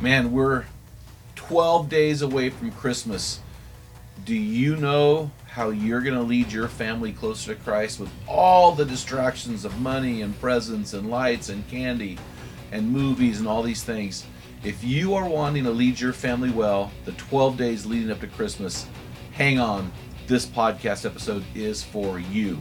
Man, we're 12 days away from Christmas do you know how you're going to lead your family closer to Christ with all the distractions of money and presents and lights and candy and movies and all these things? If you are wanting to lead your family well, the 12 days leading up to Christmas, hang on. This podcast episode is for you.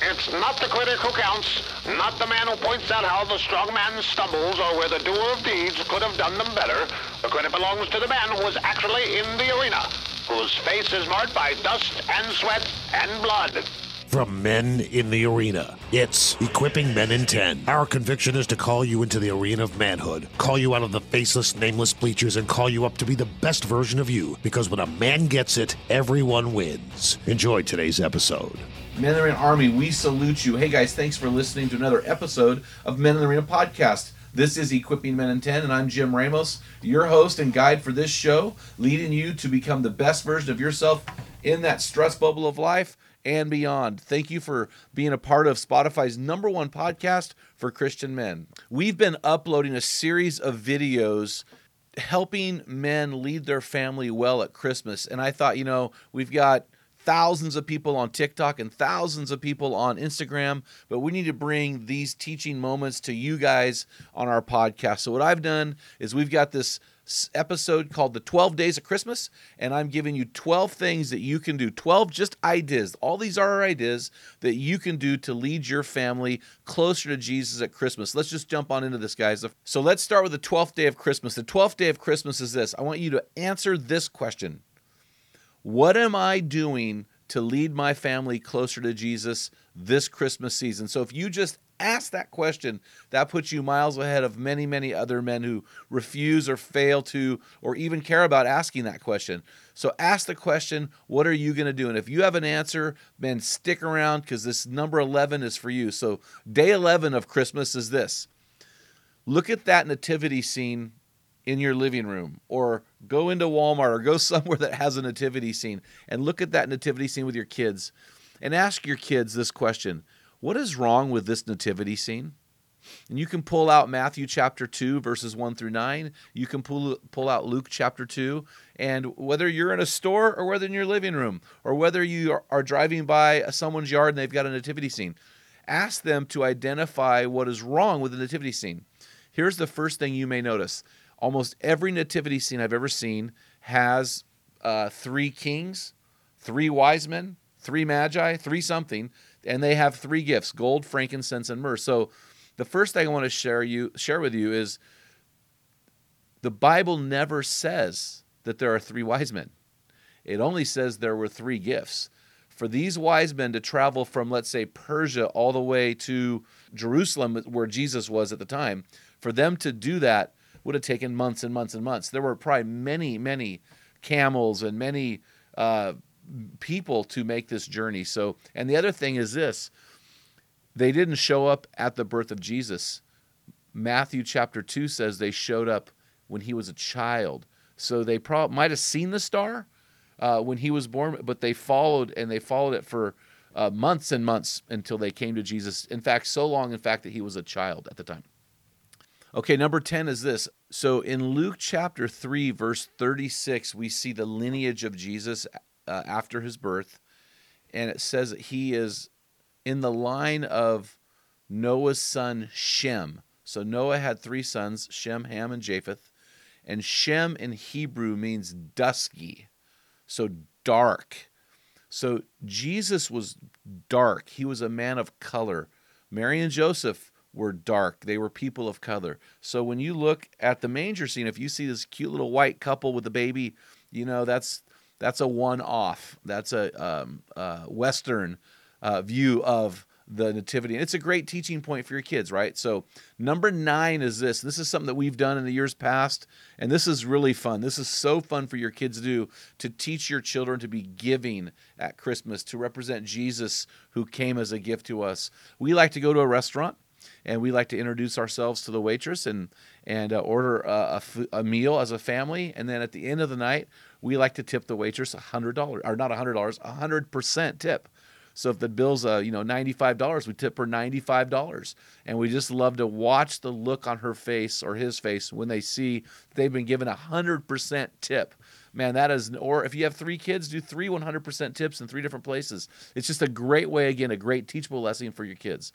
It's not the critic who counts, not the man who points out how the strong man stumbles or where the doer of deeds could have done them better. The credit belongs to the man who was actually in the arena whose face is marked by dust and sweat and blood. From Men in the Arena, it's Equipping Men in 10. Our conviction is to call you into the arena of manhood, call you out of the faceless, nameless bleachers, and call you up to be the best version of you. Because when a man gets it, everyone wins. Enjoy today's episode. Men in the Arena Army, we salute you. Hey guys, thanks for listening to another episode of Men in the Arena podcast. This is Equipping Men in 10, and I'm Jim Ramos, your host and guide for this show, leading you to become the best version of yourself in that stress bubble of life and beyond. Thank you for being a part of Spotify's number one podcast for Christian men. We've been uploading a series of videos helping men lead their family well at Christmas. And I thought, you know, we've got thousands of people on TikTok and thousands of people on Instagram, but we need to bring these teaching moments to you guys on our podcast. So, what I've done is we've got this episode called The 12 Days of Christmas, and I'm giving you 12 things that you can do, 12 just ideas. All these are ideas that you can do to lead your family closer to Jesus at Christmas. Let's just jump on into this, guys. So, let's start with the 12th day of Christmas. The 12th day of Christmas is this I want you to answer this question what am I doing to lead my family closer to Jesus this Christmas season? So if you just ask that question, that puts you miles ahead of many, many other men who refuse or fail to or even care about asking that question. So ask the question, what are you going to do? And if you have an answer, man, stick around because this number 11 is for you. So day 11 of Christmas is this. Look at that nativity scene in your living room or go into Walmart or go somewhere that has a nativity scene and look at that nativity scene with your kids and ask your kids this question What is wrong with this nativity scene? And you can pull out Matthew chapter 2, verses 1 through 9. You can pull, pull out Luke chapter 2. And whether you're in a store or whether in your living room or whether you are, are driving by someone's yard and they've got a nativity scene, ask them to identify what is wrong with the nativity scene. Here's the first thing you may notice almost every nativity scene I've ever seen has uh, three kings, three wise men, three magi, three something, and they have three gifts: gold, frankincense, and myrrh. So, the first thing I want to share you share with you is the Bible never says that there are three wise men. It only says there were three gifts. For these wise men to travel from, let's say, Persia all the way to Jerusalem, where Jesus was at the time, for them to do that would have taken months and months and months. There were probably many, many camels and many uh, people to make this journey. So, and the other thing is this they didn't show up at the birth of Jesus. Matthew chapter 2 says they showed up when he was a child. So they probably might have seen the star uh, when he was born, but they followed and they followed it for uh, months and months until they came to Jesus. In fact, so long, in fact, that he was a child at the time. Okay, number 10 is this. So in Luke chapter 3, verse 36, we see the lineage of Jesus uh, after his birth. And it says that he is in the line of Noah's son Shem. So Noah had three sons Shem, Ham, and Japheth. And Shem in Hebrew means dusky, so dark. So Jesus was dark. He was a man of color. Mary and Joseph were dark. They were people of color. So when you look at the manger scene, if you see this cute little white couple with a baby, you know that's that's a one-off. That's a um, uh, Western uh, view of the nativity. And it's a great teaching point for your kids, right? So, number nine is this. This is something that we've done in the years past, and this is really fun. This is so fun for your kids to do to teach your children to be giving at Christmas, to represent Jesus who came as a gift to us. We like to go to a restaurant and we like to introduce ourselves to the waitress and and uh, order a, a, meal as a family and then at the end of the night we like to tip the waitress hundred dollars or not hundred dollars a hundred percent tip so if the bill's uh, you know $95, we tip her $95. And we just love to watch the look on her face or his face when they see they've been given a 100% tip. Man, that is, or if you have three kids, do three 100% tips in three different places. It's just a great way, again, a great teachable lesson for your kids.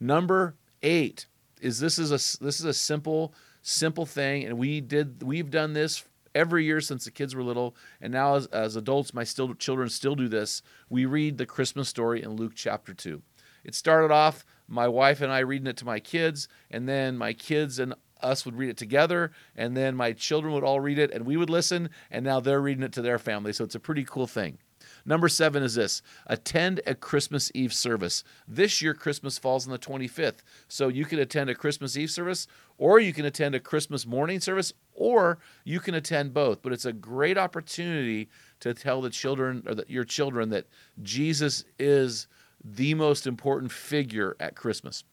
Number eight is this is a this is a simple simple thing, and we did we've done this every year since the kids were little, and now as, as adults, my still children still do this. We read the Christmas story in Luke chapter two. It started off my wife and I reading it to my kids, and then my kids and us would read it together, and then my children would all read it, and we would listen, and now they're reading it to their family. So it's a pretty cool thing. Number seven is this attend a Christmas Eve service. This year, Christmas falls on the 25th. So you can attend a Christmas Eve service, or you can attend a Christmas morning service, or you can attend both. But it's a great opportunity to tell the children or the, your children that Jesus is the most important figure at Christmas.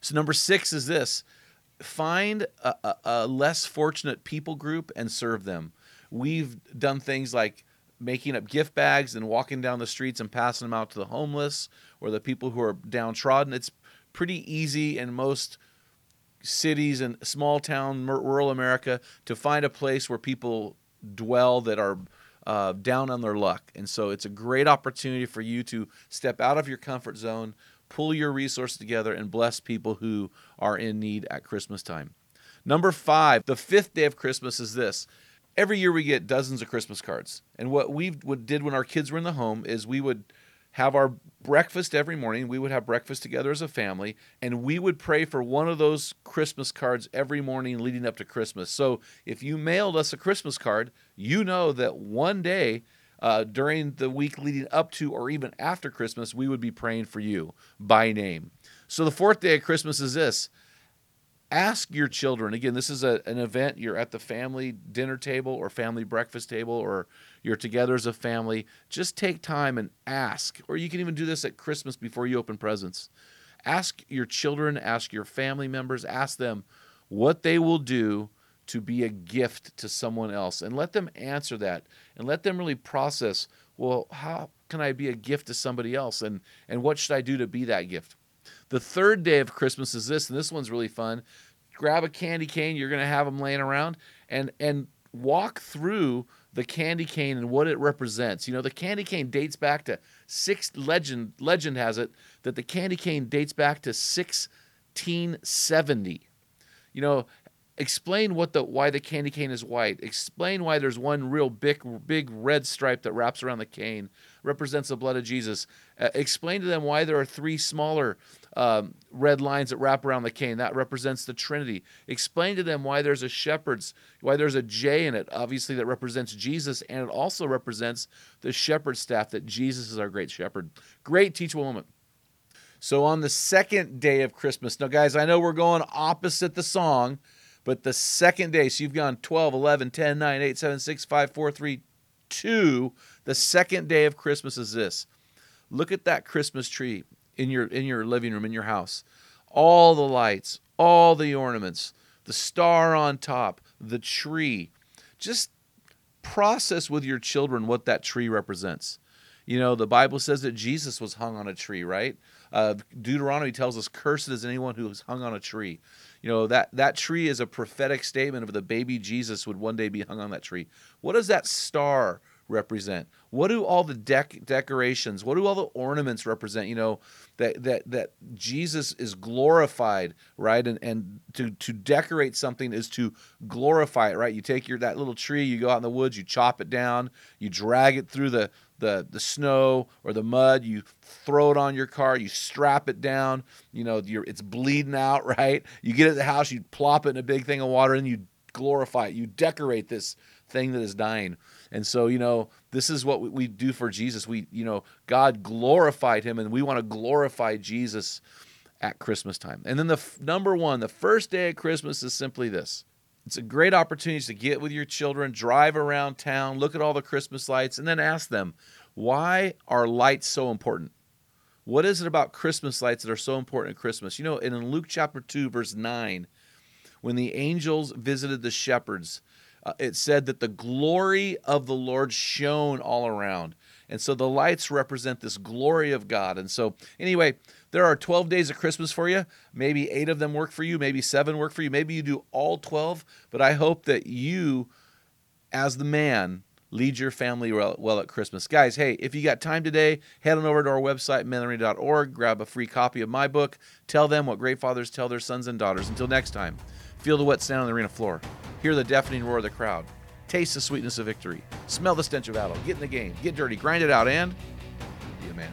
So, number six is this find a, a, a less fortunate people group and serve them. We've done things like making up gift bags and walking down the streets and passing them out to the homeless or the people who are downtrodden. It's pretty easy in most cities and small town rural America to find a place where people dwell that are uh, down on their luck. And so it's a great opportunity for you to step out of your comfort zone, pull your resources together, and bless people who are in need at Christmas time. Number five, the fifth day of Christmas is this every year we get dozens of Christmas cards. And what we did when our kids were in the home is we would have our breakfast every morning. We would have breakfast together as a family, and we would pray for one of those Christmas cards every morning leading up to Christmas. So if you mailed us a Christmas card, you know that one day uh, during the week leading up to or even after Christmas, we would be praying for you by name. So the fourth day of Christmas is this ask your children again this is a, an event you're at the family dinner table or family breakfast table or you're together as a family just take time and ask or you can even do this at christmas before you open presents. Ask your children ask your family members ask them what they will do to be a gift to someone else and let them answer that and let them really process well how can i be a gift to somebody else and and what should i do to be that gift the third day of Christmas is this, and this one's really fun. Grab a candy cane, you're going to have them laying around, and and walk through the candy cane and what it represents. You know, the candy cane dates back to six legend legend has it that the candy cane dates back to 1670. You know, explain what the why the candy cane is white. Explain why there's one real big big red stripe that wraps around the cane represents the blood of Jesus. Uh, explain to them why there are three smaller um, red lines that wrap around the cane. That represents the Trinity. Explain to them why there's a shepherd's, why there's a J in it, obviously, that represents Jesus, and it also represents the shepherd's staff, that Jesus is our great shepherd. Great teachable moment. So on the second day of Christmas, now, guys, I know we're going opposite the song, but the second day, so you've gone 12, 11, 10, 9, 8, 7, 6, 5, 4, 3, 2. The second day of Christmas is this. Look at that Christmas tree in your in your living room in your house. All the lights, all the ornaments, the star on top, the tree. Just process with your children what that tree represents. You know, the Bible says that Jesus was hung on a tree, right? Uh, Deuteronomy tells us, "Cursed is anyone who is hung on a tree." You know that that tree is a prophetic statement of the baby Jesus would one day be hung on that tree. What does that star represent? What do all the dec- decorations, what do all the ornaments represent? You know, that that that Jesus is glorified, right? And and to to decorate something is to glorify it, right? You take your that little tree, you go out in the woods, you chop it down, you drag it through the the the snow or the mud. You throw it on your car. You strap it down. You know, it's bleeding out. Right. You get it at the house. You plop it in a big thing of water, and you glorify it. You decorate this thing that is dying. And so, you know, this is what we do for Jesus. We, you know, God glorified him, and we want to glorify Jesus at Christmas time. And then the f- number one, the first day of Christmas is simply this. It's a great opportunity to get with your children, drive around town, look at all the Christmas lights, and then ask them, why are lights so important? What is it about Christmas lights that are so important at Christmas? You know, in Luke chapter 2, verse 9, when the angels visited the shepherds, uh, it said that the glory of the Lord shone all around. And so the lights represent this glory of God. And so, anyway, there are 12 days of Christmas for you. Maybe eight of them work for you. Maybe seven work for you. Maybe you do all 12. But I hope that you, as the man, lead your family well, well, at Christmas. Guys, hey, if you got time today, head on over to our website, menarena.org, grab a free copy of my book. Tell them what great fathers tell their sons and daughters. Until next time, feel the wet sand on the arena floor. Hear the deafening roar of the crowd. Taste the sweetness of victory. Smell the stench of battle. Get in the game. Get dirty. Grind it out and be a man.